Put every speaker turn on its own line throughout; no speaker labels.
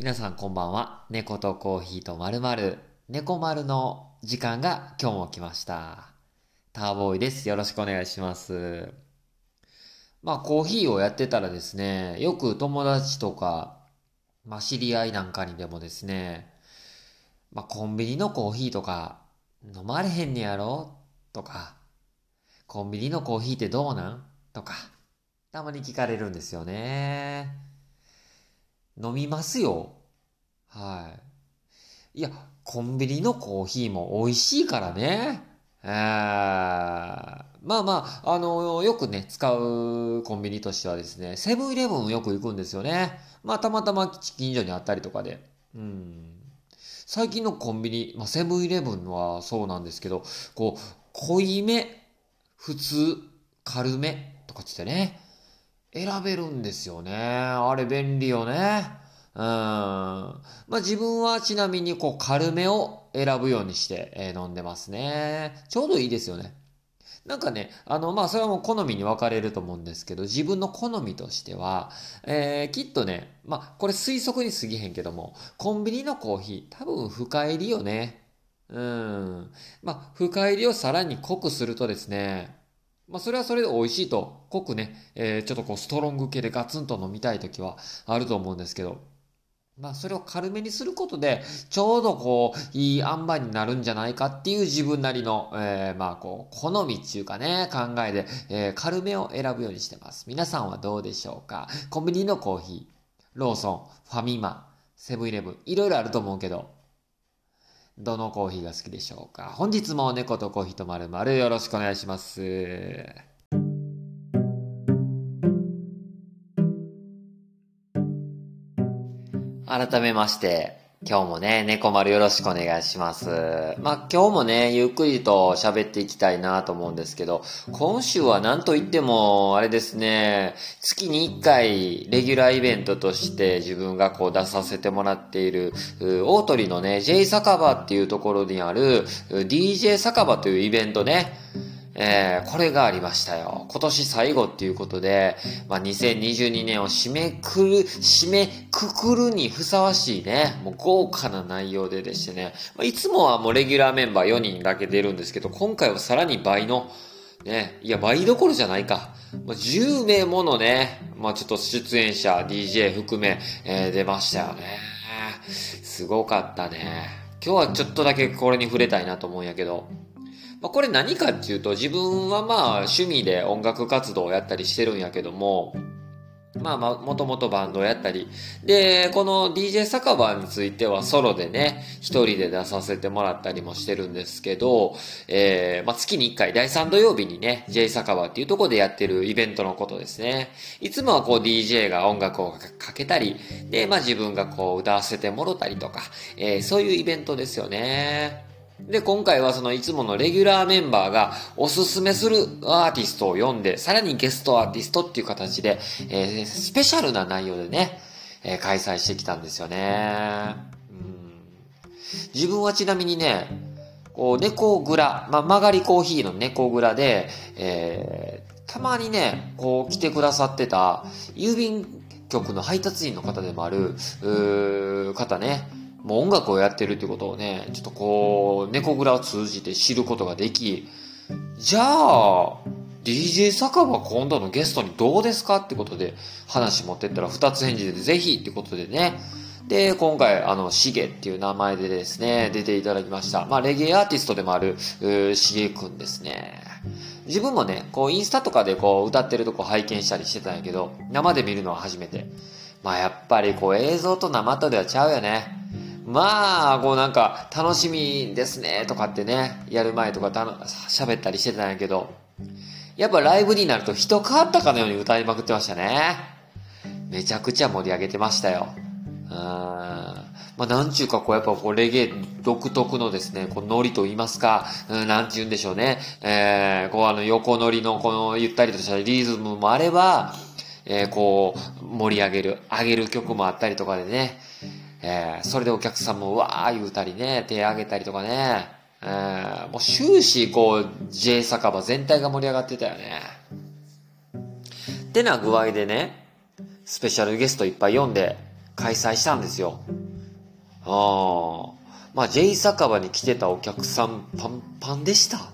皆さんこんばんは。猫とコーヒーとまるまる、猫丸の時間が今日も来ました。ターボーイです。よろしくお願いします。まあコーヒーをやってたらですね、よく友達とか、まあ知り合いなんかにでもですね、まあコンビニのコーヒーとか飲まれへんねやろとか、コンビニのコーヒーってどうなんとか、たまに聞かれるんですよね。飲みますよ。はい。いや、コンビニのコーヒーも美味しいからね。えー、まあまあ、あの、よくね、使うコンビニとしてはですね、セブンイレブンよく行くんですよね。まあ、たまたま近所にあったりとかで。うん。最近のコンビニ、まあ、セブンイレブンはそうなんですけど、こう、濃いめ、普通、軽めとかって言ってね、選べるんですよね。あれ便利よね。うん。まあ自分はちなみにこう軽めを選ぶようにして、え飲んでますね。ちょうどいいですよね。なんかね、あの、まあそれはもう好みに分かれると思うんですけど、自分の好みとしては、えーきっとね、まあこれ推測に過ぎへんけども、コンビニのコーヒー多分深入りよね。うん。まあ深入りをさらに濃くするとですね、まあ、それはそれで美味しいと、濃くね、えーちょっとこうストロング系でガツンと飲みたい時はあると思うんですけど、まあ、それを軽めにすることで、ちょうどこう、いい塩梅になるんじゃないかっていう自分なりの、えーまあ、こう、好みっていうかね、考えで、えー軽めを選ぶようにしてます。皆さんはどうでしょうか？コンビニのコーヒー、ローソン、ファミマ、セブンイレブン、いろいろあると思うけど、どのコーヒーが好きでしょうか？本日も猫とコーヒーとまるまるよろしくお願いします。改めまして、今日もね、猫丸よろしくお願いします。まあ今日もね、ゆっくりと喋っていきたいなと思うんですけど、今週は何と言っても、あれですね、月に1回レギュラーイベントとして自分がこう出させてもらっている、大鳥のね、J 酒場っていうところにある、DJ 酒場というイベントね、えーこれがありましたよ。今年最後っていうことで、まあ、2022年を締めくる、締めくくるにふさわしいね、もう豪華な内容ででしてね、まあ、いつもはもうレギュラーメンバー4人だけ出るんですけど、今回はさらに倍の、ね、いや、倍どころじゃないか。まあ、10名ものね、まあ、ちょっと出演者、DJ 含め、えー出ましたよね。すごかったね。今日はちょっとだけこれに触れたいなと思うんやけど、まあ、これ何かっていうと、自分はまあ趣味で音楽活動をやったりしてるんやけども、まあまあ、もともとバンドをやったり。で、この DJ 酒場についてはソロでね、一人で出させてもらったりもしてるんですけど、えー、まあ月に一回、第3土曜日にね、J 酒場っていうところでやってるイベントのことですね。いつもはこう DJ が音楽をかけたり、で、まあ自分がこう歌わせてもろたりとか、えー、そういうイベントですよね。で、今回はそのいつものレギュラーメンバーがおすすめするアーティストを読んで、さらにゲストアーティストっていう形で、えースペシャルな内容でね、えー開催してきたんですよね。うん自分はちなみにね、こう、猫蔵、まあ、曲がりコーヒーの猫蔵で、えーたまにね、こう来てくださってた、郵便局の配達員の方でもある、方ね、もう音楽をやってるってことをね、ちょっとこう、猫蔵を通じて知ることができ、じゃあ、DJ 酒場今度のゲストにどうですかってことで話持ってったら二つ返事でぜひってことでね。で、今回、あの、シゲっていう名前でですね、出ていただきました。まあ、レゲエアーティストでもある、うーシゲくんですね。自分もね、こう、インスタとかでこう、歌ってるとこ拝見したりしてたんやけど、生で見るのは初めて。まあ、やっぱりこう、映像と生とではちゃうよね。まあ、こうなんか、楽しみですね、とかってね、やる前とか喋ったりしてたんやけど、やっぱライブになると人変わったかのように歌いまくってましたね。めちゃくちゃ盛り上げてましたよ。うん。まあ、なんちゅうか、こう、やっぱこう、レゲエ独特のですね、こう、ノリと言いますか、うん、なんて言うんでしょうね。えー、こう、あの、横ノリの、この、ゆったりとしたリズムもあれば、えー、こう、盛り上げる、上げる曲もあったりとかでね、えー、それでお客さんもわー言うたりね、手上げたりとかね、えー、もう終始こう、J 酒場全体が盛り上がってたよね。ってな具合でね、スペシャルゲストいっぱい読んで、開催したんですよ。ああ。まあ、J 酒場に来てたお客さん、パンパンでした。はい。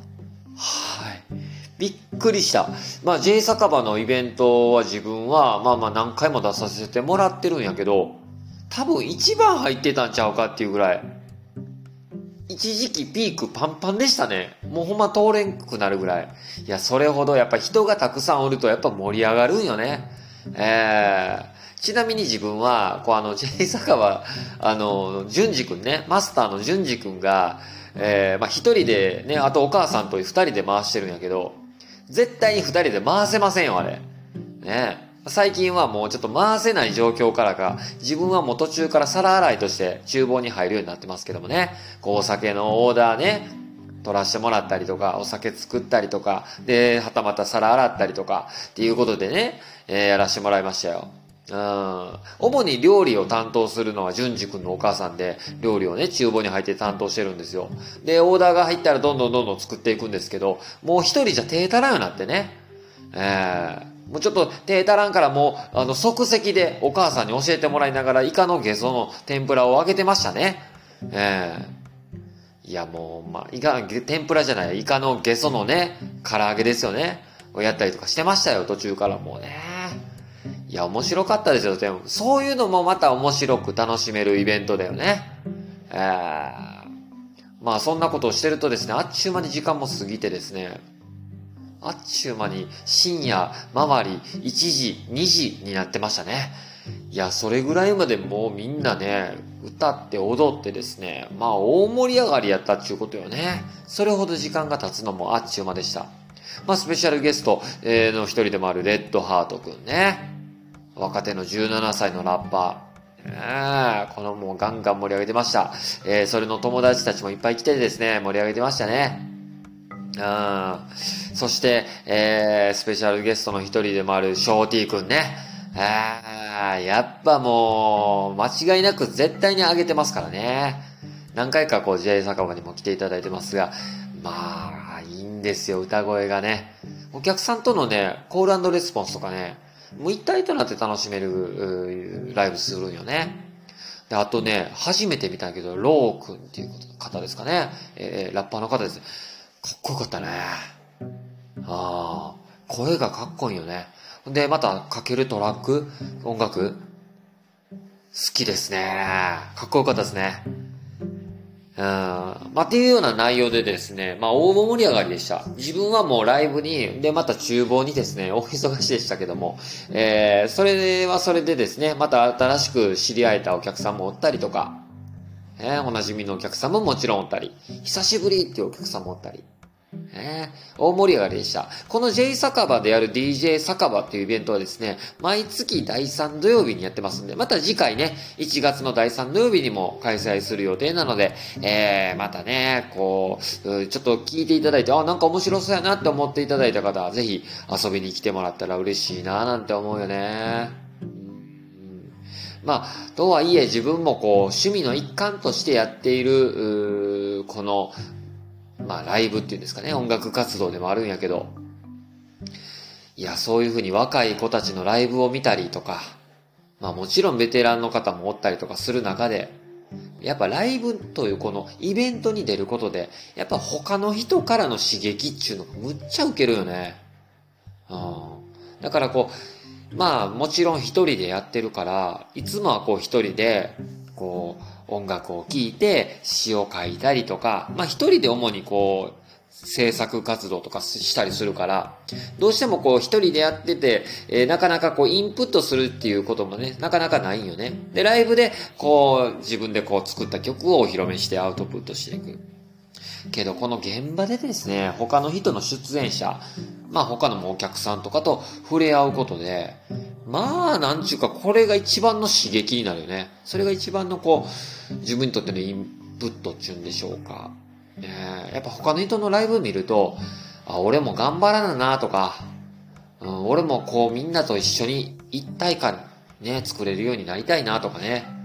びっくりした。まあ、J 酒場のイベントは自分は、まあまあ何回も出させてもらってるんやけど、多分一番入ってたんちゃうかっていうぐらい。一時期ピークパンパンでしたね。もうほんま通れんくなるぐらい。いや、それほどやっぱ人がたくさんおるとやっぱ盛り上がるんよね。えーちなみに自分は、こうあの、J 坂は、あの、淳二くんね、マスターの淳二くんが、えー、まあ一人でね、あとお母さんと二人で回してるんやけど、絶対に二人で回せませんよ、あれ。ね最近はもうちょっと回せない状況からか、自分はもう途中から皿洗いとして厨房に入るようになってますけどもね、こうお酒のオーダーね、取らせてもらったりとか、お酒作ったりとか、で、はたまた皿洗ったりとか、っていうことでね、えー、やらせてもらいましたよ。うん。主に料理を担当するのは淳二君のお母さんで、料理をね、厨房に入って担当してるんですよ。で、オーダーが入ったらどんどんどんどん作っていくんですけど、もう一人じゃ手足らんようになってね。ええー、もうちょっと手足らんからもう、あの、即席でお母さんに教えてもらいながら、イカのゲソの天ぷらを揚げてましたね。ええー、いや、もう、まあ、イカ、天ぷらじゃない、イカのゲソのね、唐揚げですよね。をやったりとかしてましたよ、途中からもうね。いや、面白かったですよ、でも。そういうのもまた面白く楽しめるイベントだよね。えー、まあそんなことをしてるとですね、あっちゅう間に時間も過ぎてですね、あっちゅう間に深夜、周り、1時、2時になってましたね。いや、それぐらいまでもうみんなね、歌って踊ってですね、まあ大盛り上がりやったっちゅうことよね。それほど時間が経つのもあっちゅう間でした。まあスペシャルゲストの一人でもあるレッドハートくんね。若手の17歳のラッパー。えー、このもうガンガン盛り上げてました。えー、それの友達たちもいっぱい来てですね、盛り上げてましたね。うん。そして、えー、スペシャルゲストの一人でもあるショーティーくんね。あやっぱもう、間違いなく絶対に上げてますからね。何回かこう、J 酒場にも来ていただいてますが、まあ、いいんですよ、歌声がね。お客さんとのね、コールレスポンスとかね、もう一体となって楽しめるライブするんよね。で、あとね、初めて見たけど、ロー君っていう方ですかね。えー、ラッパーの方です。かっこよかったね。ああ、声がかっこいいよね。で、またかけるトラック、音楽、好きですね。かっこよかったですね。うん。まあ、っていうような内容でですね、まあ、大盛り上がりでした。自分はもうライブに、で、また厨房にですね、お忙しいでしたけども、えー、それはそれでですね、また新しく知り合えたお客さんもおったりとか、えー、おなじみのお客さんももちろんおったり、久しぶりっていうお客さんもおったり、ね、大盛り上がりでした。この J 酒場でやる DJ 酒場っていうイベントはですね、毎月第3土曜日にやってますんで、また次回ね、1月の第3土曜日にも開催する予定なので、えー、またね、こう、ちょっと聞いていただいて、あ、なんか面白そうやなって思っていただいた方は、ぜひ遊びに来てもらったら嬉しいななんて思うよね。まあ、とはいえ自分もこう、趣味の一環としてやっている、このまあライブっていうんですかね、音楽活動でもあるんやけど、いや、そういうふうに若い子たちのライブを見たりとか、まあもちろんベテランの方もおったりとかする中で、やっぱライブというこのイベントに出ることで、やっぱ他の人からの刺激っていうのがむっちゃ受けるよね。うん。だからこう、まあもちろん一人でやってるから、いつもはこう一人で、こう、音楽を聴いて詩を書いたりとか、まあ一人で主にこう、制作活動とかしたりするから、どうしてもこう一人でやってて、えー、なかなかこうインプットするっていうこともね、なかなかないんよね。で、ライブでこう自分でこう作った曲をお披露目してアウトプットしていく。けどこの現場でですね、他の人の出演者、まあ他のもお客さんとかと触れ合うことで、まあ、なんちゅうか、これが一番の刺激になるよね。それが一番のこう、自分にとってのインプットっていうんでしょうか。ね、やっぱ他の人のライブ見ると、あ、俺も頑張らななとか、うん、俺もこうみんなと一緒に一体感ね、作れるようになりたいなとかね。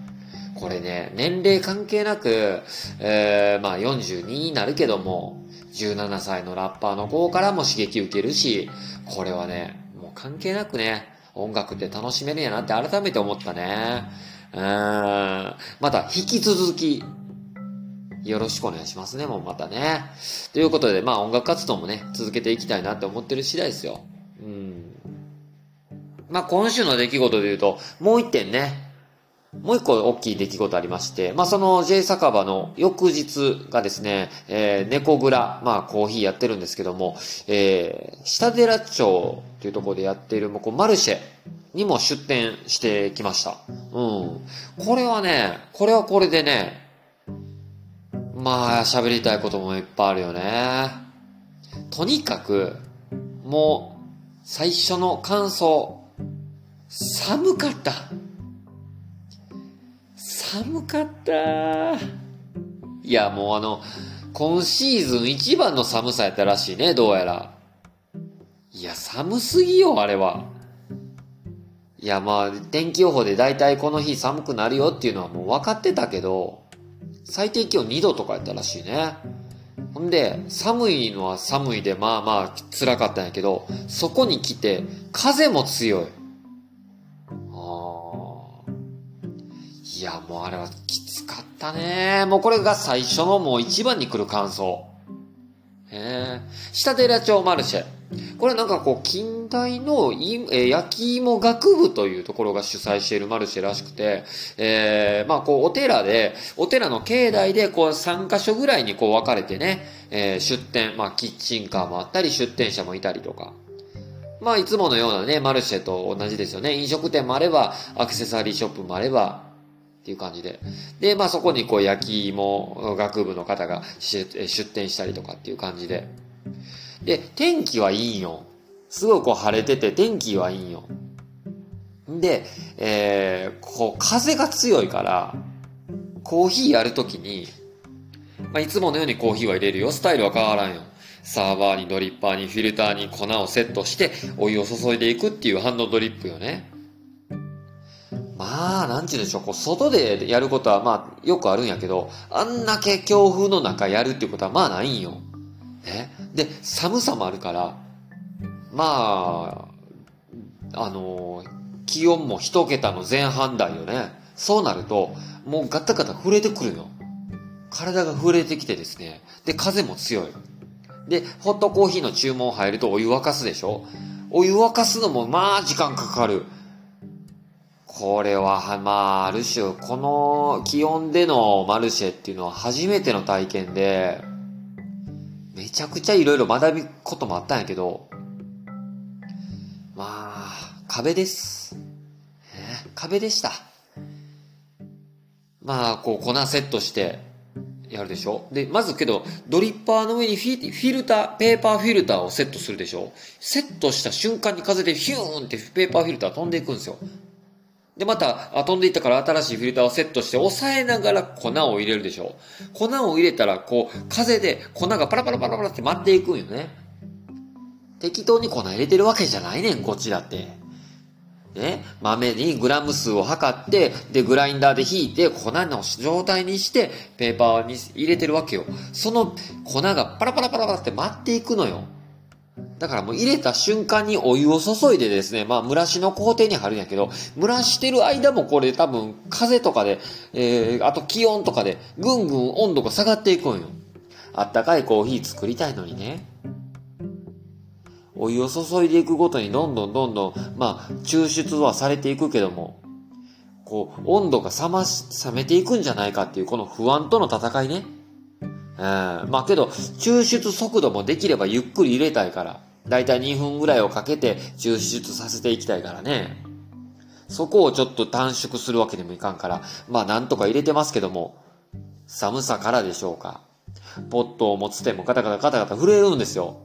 これね、年齢関係なく、えー、まあ42になるけども、17歳のラッパーの子からも刺激受けるし、これはね、もう関係なくね、音楽って楽しめるんやなって改めて思ったね。うーん。また、引き続き、よろしくお願いしますね、もうまたね。ということで、まあ音楽活動もね、続けていきたいなって思ってる次第ですよ。うん。まあ今週の出来事で言うと、もう一点ね、もう一個大きい出来事ありまして、まあ、その J 酒場の翌日がですね、えー、猫蔵、まあ、コーヒーやってるんですけども、えー、下寺町というところでやっている、もうこうマルシェにも出店してきました。うん。これはね、これはこれでね、まあ、喋りたいこともいっぱいあるよね。とにかく、もう、最初の感想、寒かった。寒かった。いや、もうあの、今シーズン一番の寒さやったらしいね、どうやら。いや、寒すぎよ、あれは。いや、まあ、天気予報で大体この日寒くなるよっていうのはもう分かってたけど、最低気温2度とかやったらしいね。ほんで、寒いのは寒いで、まあまあ辛かったんやけど、そこに来て、風も強い。いや、もうあれはきつかったね。もうこれが最初のもう一番に来る感想。へえ。下寺町マルシェ。これなんかこう、近代のい、え焼き芋学部というところが主催しているマルシェらしくて、えー、まあこう、お寺で、お寺の境内でこう、3カ所ぐらいにこう分かれてね、えー、出店、まあキッチンカーもあったり、出店者もいたりとか。まあいつものようなね、マルシェと同じですよね。飲食店もあれば、アクセサリーショップもあれば、っていう感じで。で、まあそこにこう焼き芋学部の方が出店したりとかっていう感じで。で、天気はいいよ。すごいこう晴れてて天気はいいよ。で、えー、こう風が強いから、コーヒーやるときに、まあ、いつものようにコーヒーは入れるよ。スタイルは変わらんよ。サーバーにドリッパーにフィルターに粉をセットしてお湯を注いでいくっていうハンドドリップよね。まあ、なんちゅうんでしょう、こう、外でやることはまあ、よくあるんやけど、あんだけ強風の中やるっていうことはまあないんよ。ね。で、寒さもあるから、まあ、あの気温も一桁の前半台よね。そうなると、もうガタガタ震えてくるよ。体が震えてきてですね。で、風も強い。で、ホットコーヒーの注文入るとお湯沸かすでしょお湯沸かすのもまあ時間かかる。これは、まあ、ある種、この気温でのマルシェっていうのは初めての体験で、めちゃくちゃいろいろ学ぶこともあったんやけど、まあ、風です。え、風でした。まあ、こう、粉セットして、やるでしょで、まずけど、ドリッパーの上にフィフィルター、ペーパーフィルターをセットするでしょセットした瞬間に風でヒューンってペーパーフィルター飛んでいくんですよ。で、また、飛んでいったから新しいフィルターをセットして押さえながら粉を入れるでしょう。粉を入れたら、こう、風で粉がパラパラパラパラって舞っていくんよね。適当に粉入れてるわけじゃないねん、こっちだって。ね、豆にグラム数を測って、で、グラインダーで引いて、粉の状態にして、ペーパーに入れてるわけよ。その粉がパラパラパラパラって舞っていくのよ。だからもう入れた瞬間にお湯を注いでですね、まあ蒸らしの工程に入るんやけど、蒸らしてる間もこれ多分風とかで、えー、あと気温とかでぐんぐん温度が下がっていくんよ。あったかいコーヒー作りたいのにね。お湯を注いでいくごとにどんどんどんどん、まあ抽出はされていくけども、こう、温度が冷まし、冷めていくんじゃないかっていうこの不安との戦いね。うん。まあけど、抽出速度もできればゆっくり入れたいから。だいたい2分ぐらいをかけて抽出させていきたいからね。そこをちょっと短縮するわけにもいかんから、まあなんとか入れてますけども、寒さからでしょうか。ポットを持つ手もカタカタカタカタ震えるんですよ。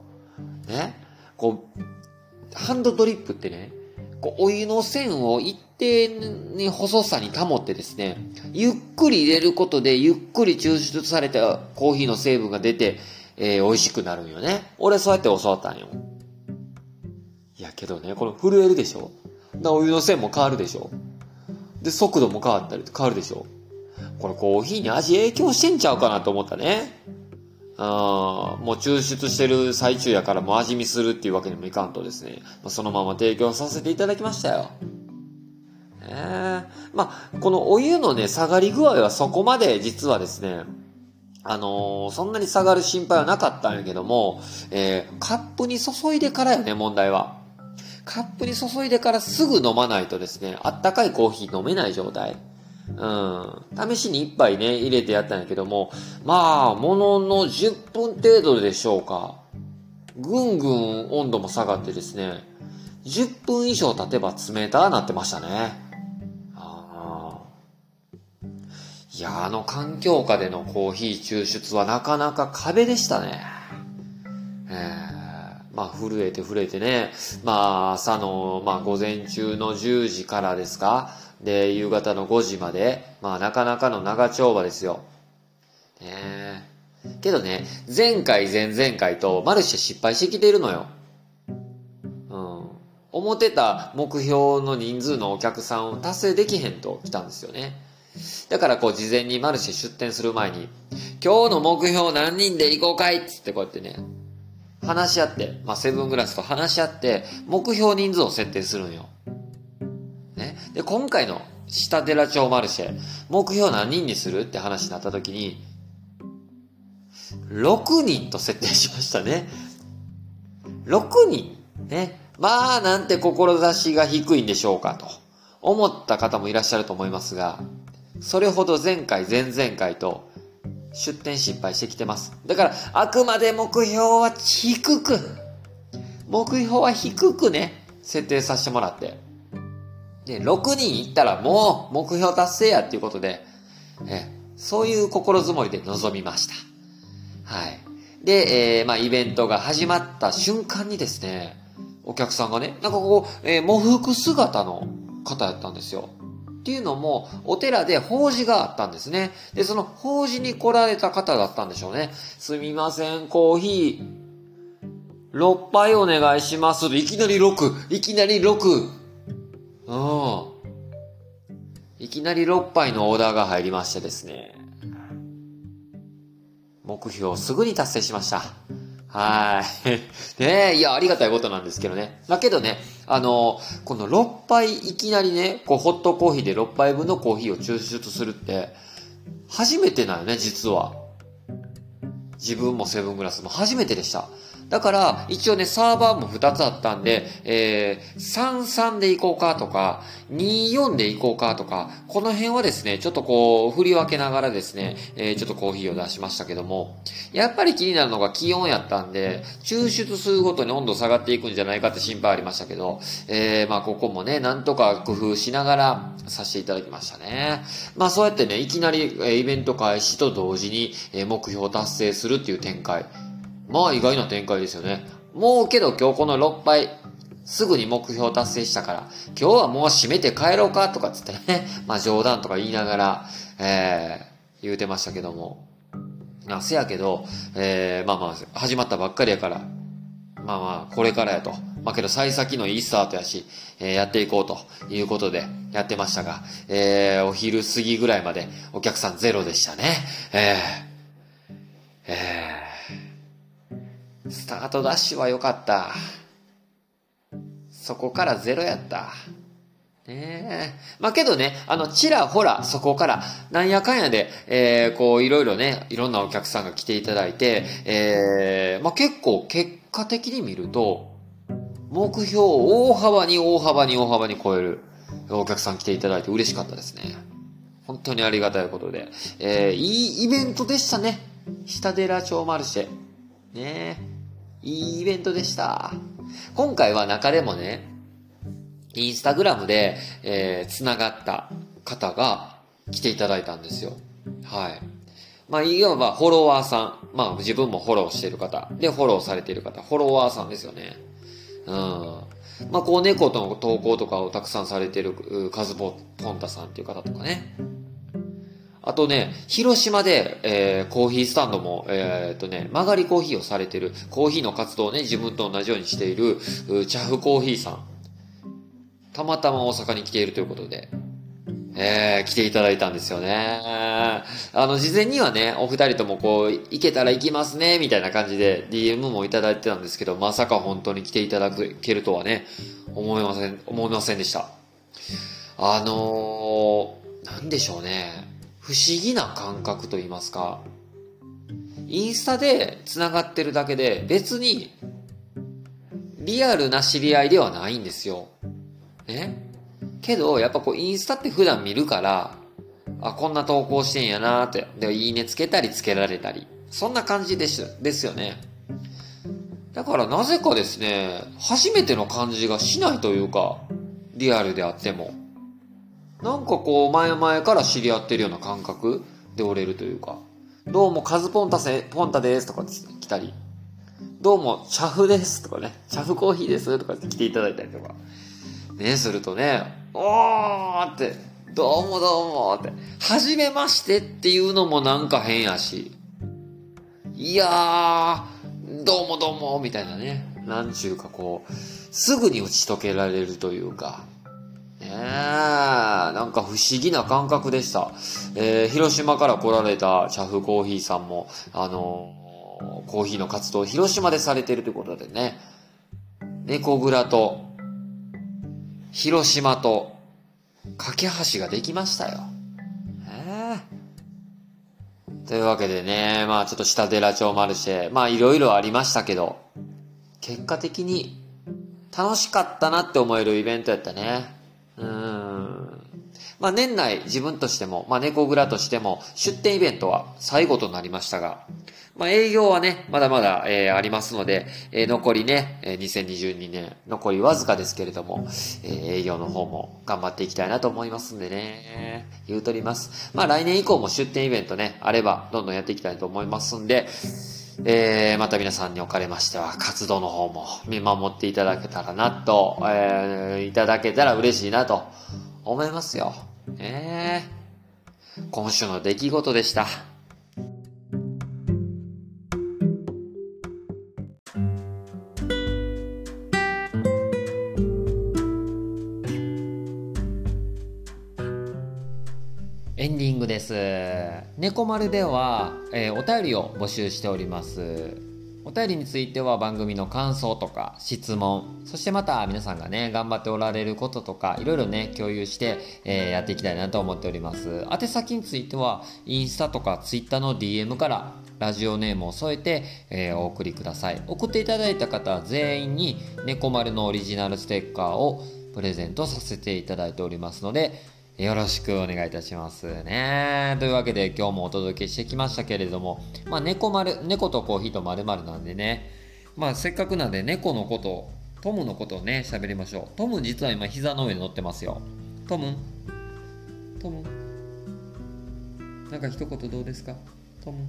ね。こう、ハンドドリップってね、こうお湯の線を一定に細さに保ってですね、ゆっくり入れることでゆっくり抽出されたコーヒーの成分が出て、えー、美味しくなるんよね。俺そうやって教わったんよ。いやけどね、この震えるでしょ？だお湯の線も変わるでしょ？で、速度も変わったり変わるでしょ？これコーヒーに味影響してんちゃうかなと思ったね。あもう抽出してる最中やからもう味見するっていうわけにもいかんとですね、ま、そのまま提供させていただきましたよ。ね。まあ、このお湯のね、下がり具合はそこまで実はですね、あのー、そんなに下がる心配はなかったんやけども、えー、カップに注いでからよね、問題は。カップに注いでからすぐ飲まないとですね、あったかいコーヒー飲めない状態。うん。試しに一杯ね、入れてやったんやけども、まあ、ものの10分程度でしょうか。ぐんぐん温度も下がってですね、10分以上経てば冷たなってましたね。いや、あの環境下でのコーヒー抽出はなかなか壁でしたね。えー、まあ、震えて震えてね、まあ、朝の、まあ、午前中の10時からですか、で、夕方の5時まで、まあ、なかなかの長丁場ですよ。ねけどね、前回、前々回とマルシェ失敗してきているのよ。うん思ってた目標の人数のお客さんを達成できへんと来たんですよね。だからこう事前にマルシェ出店する前に、今日の目標何人で行こうかい？っつってこうやってね、話し合って、まあセブングラスと話し合って、目標人数を設定するんよ。ね？で、今回の下寺町マルシェ、目標何人にする？って話になった時に、6人と設定しましたね。6人？ね？まあ、なんて志が低いんでしょうかと思った方もいらっしゃると思いますが、それほど前回、前々回と出店失敗してきてます。だから、あくまで目標は低く、目標は低くね、設定させてもらって。で、6人いったらもう目標達成やっていうことで、えそういう心づもりで臨みました。はい。で、えー、まあ、イベントが始まった瞬間にですね、お客さんがね、なんかこう、えー、喪服姿の方やったんですよ。っていうのも、お寺で法事があったんですね。で、その法事に来られた方だったんでしょうね。すみません、コーヒー、6杯お願いします。いきなり6、いきなり6。うん。いきなり6杯のオーダーが入りましてですね。目標をすぐに達成しました。はい。ねえ、いや、ありがたいことなんですけどね。だけどね、あの、この6杯いきなりね、こう、ホットコーヒーで6杯分のコーヒーを抽出するって、初めてなのね、実は。自分もセブングラスも初めてでした。だから、一応ね、サーバーも2つあったんで、えー、33でいこうかとか、24でいこうかとか、この辺はですね、ちょっとこう、振り分けながらですね、えー、ちょっとコーヒーを出しましたけども、やっぱり気になるのが気温やったんで、抽出するごとに温度下がっていくんじゃないかって心配ありましたけど、えー、まあここもね、なんとか工夫しながらさせていただきましたね。まあそうやってね、いきなり、えイベント開始と同時に、え目標を達成するっていう展開。まあ意外な展開ですよね。もうけど今日この6杯、すぐに目標達成したから、今日はもう閉めて帰ろうかとかつってね、まあ冗談とか言いながら、えー、言うてましたけども。な、せやけど、えー、まあまあ、始まったばっかりやから、まあまあ、これからやと。まあけど、幸先のいいスタートやし、えー、やっていこうということでやってましたが、えー、お昼過ぎぐらいまでお客さんゼロでしたね。えー、えースタートダッシュは良かった。そこからゼロやった。ねえ。まあ、けどね、あの、ちらほら、そこから、なんやかんやで、えー、こう、いろいろね、いろんなお客さんが来ていただいて、えー、まあ、結構、結果的に見ると、目標を大幅に大幅に大幅に超えるお客さん来ていただいて嬉しかったですね。本当にありがたいことで。えー、いいイベントでしたね。下寺町マルシェ。ねえ。いいイベントでした。今回は中でもね、インスタグラムで、えー、繋がった方が来ていただいたんですよ。はい。まあ、いわばフォロワーさん。まあ、自分もフォローしてる方。で、フォローされている方。フォロワーさんですよね。うん。まあ、こう、猫との投稿とかをたくさんされてる、カズボポンタさんっていう方とかね。あとね、広島で、えー、コーヒースタンドも、えー、っとね、曲がりコーヒーをされてる、コーヒーの活動をね、自分と同じようにしている、チャフコーヒーさん。たまたま大阪に来ているということで、えー、来ていただいたんですよね。あの、事前にはね、お二人ともこう、行けたら行きますね、みたいな感じで DM もいただいてたんですけど、まさか本当に来ていただけるとはね、思いません、思いませんでした。あのー、なんでしょうね。不思議な感覚と言いますか。インスタで繋がってるだけで別にリアルな知り合いではないんですよ。ね。けど、やっぱこうインスタって普段見るから、あ、こんな投稿してんやなーって。で、いいねつけたりつけられたり。そんな感じです、ですよね。だからなぜかですね、初めての感じがしないというか、リアルであっても。なんかこう、前々から知り合ってるような感覚で折れるというか。どうも、カズポンタせ、ポンタですとか来たり。どうも、チャフですとかね。チャフコーヒーですとかって来ていただいたりとか。ね、するとね、おーって、どうもどうもって、はじめましてっていうのもなんか変やし。いやー、どうもどうもみたいなね。なんちゅうかこう、すぐに打ち解けられるというか。ねえ、なんか不思議な感覚でした。えー、広島から来られたチャフコーヒーさんも、あのー、コーヒーの活動を広島でされてるということでね、猫蔵と、広島と、架け橋ができましたよ。えー、というわけでね、まあちょっと下寺町マルシェ、まあいろいろありましたけど、結果的に楽しかったなって思えるイベントやったね。うん。まあ年内自分としても、まあ猫蔵としても出店イベントは最後となりましたが、まあ営業はね、まだまだ、えー、ありますので、えー、残りね、えー、2022年、残りわずかですけれども、えー、営業の方も頑張っていきたいなと思いますんでね、言うとります。まあ来年以降も出店イベントね、あればどんどんやっていきたいと思いますんで、えー、また皆さんにおかれましては、活動の方も見守っていただけたらなと、えー、いただけたら嬉しいなと思いますよ。えー、今週の出来事でした。猫丸では、えー、お便りを募集しております。お便りについては番組の感想とか質問、そしてまた皆さんがね、頑張っておられることとか、いろいろね、共有して、えー、やっていきたいなと思っております。宛先については、インスタとかツイッターの DM からラジオネームを添えて、えー、お送りください。送っていただいた方全員に猫丸のオリジナルステッカーをプレゼントさせていただいておりますので、よろしくお願いいたしますね。というわけで今日もお届けしてきましたけれども、まあ猫丸、猫とコーヒーと丸々なんでね、まあせっかくなんで猫のこと、トムのことをね、喋りましょう。トム実は今膝の上に乗ってますよ。トム？トム？なんか一言どうですか？トム？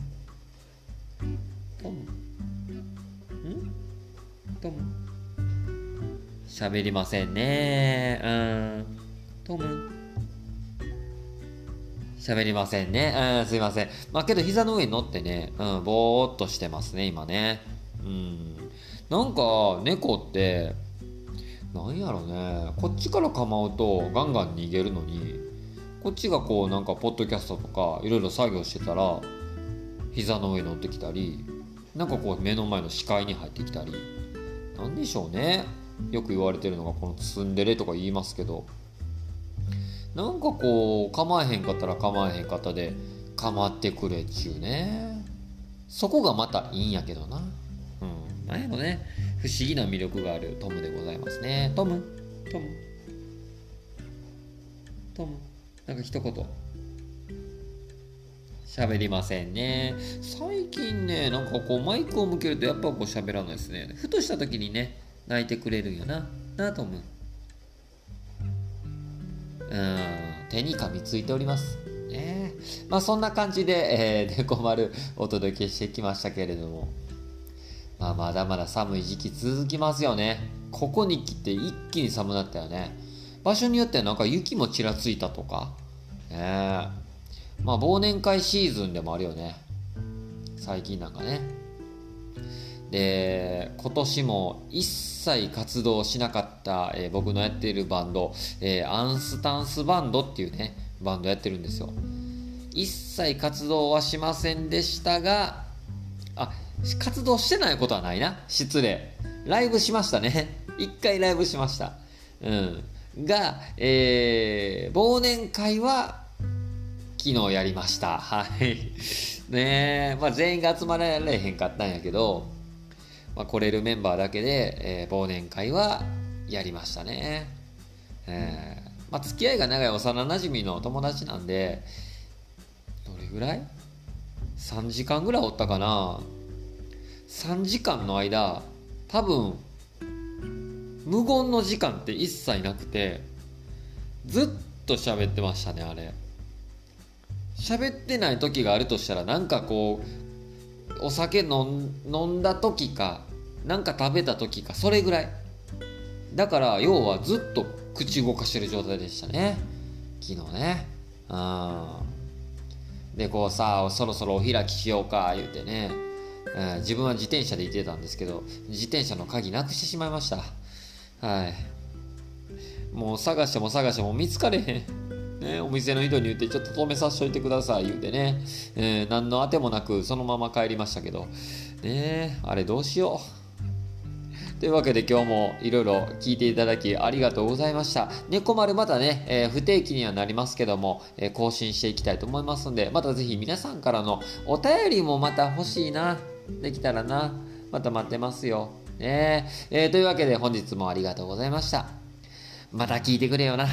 トム？ん？トム？喋りませんね。うん。トム？喋りませんね。うん、すいません。まあけど膝の上に乗ってね、うん、ぼーっとしてますね、今ね。うん。なんか、猫って、なんやろね、こっちから構うとガンガン逃げるのに、こっちがこうなんかポッドキャストとかいろいろ作業してたら、膝の上に乗ってきたり、なんかこう目の前の視界に入ってきたり、なんでしょうね。よく言われてるのがこのツンデレとか言いますけど、なんかこう構えへんかったら構えへんかったで構ってくれっちゅうね。そこがまたいいんやけどな。うん。なんやろね不思議な魅力がある。トムでございますね。トム。トム。トム。なんか一言。喋りませんね。最近ねなんかこうマイクを向けるとやっぱこう喋らないですね。ふとした時にね泣いてくれるんよな。なトム。うん手に噛みついております。ねまあそんな感じで、えー、猫丸お届けしてきましたけれども、まあまだまだ寒い時期続きますよね。ここに来て一気に寒なったよね。場所によってはなんか雪もちらついたとか、ねまあ忘年会シーズンでもあるよね。最近なんかね。で、今年も一切活動しなかった、えー、僕のやっているバンド、えー、アンスタンスバンドっていうね、バンドやってるんですよ。一切活動はしませんでしたが、あ、活動してないことはないな。失礼。ライブしましたね。一回ライブしました。うん。が、えー、忘年会は昨日やりました。はい。ねえまあ全員が集まられへんかったんやけど、まあ、来れるメンバーだけで、えー、忘年会はやりましたね。えー、まあ付き合いが長い幼馴染の友達なんで、どれぐらい ?3 時間ぐらいおったかな3時間の間多分無言の時間って一切なくてずっと喋ってましたねあれ喋ってない時があるとしたらなんかこうお酒飲んだ時かなんか食べた時かそれぐらい。だから要はずっと口動かしてる状態でしたね。昨日ね。うん。でこうさそろそろお開きしようか言うてね、うん、自分は自転車で行ってたんですけど自転車の鍵なくしてしまいました。はい。もう探しても探しても見つかれへん。ね、お店の人に言って、ちょっと止めさせといてください、言うてね、えー、何のあてもなく、そのまま帰りましたけど、ねあれどうしよう。というわけで今日もいろいろ聞いていただきありがとうございました。猫丸またね、えー、不定期にはなりますけども、えー、更新していきたいと思いますので、またぜひ皆さんからのお便りもまた欲しいな。できたらな。また待ってますよ。ねえー、というわけで本日もありがとうございました。また聞いてくれよな。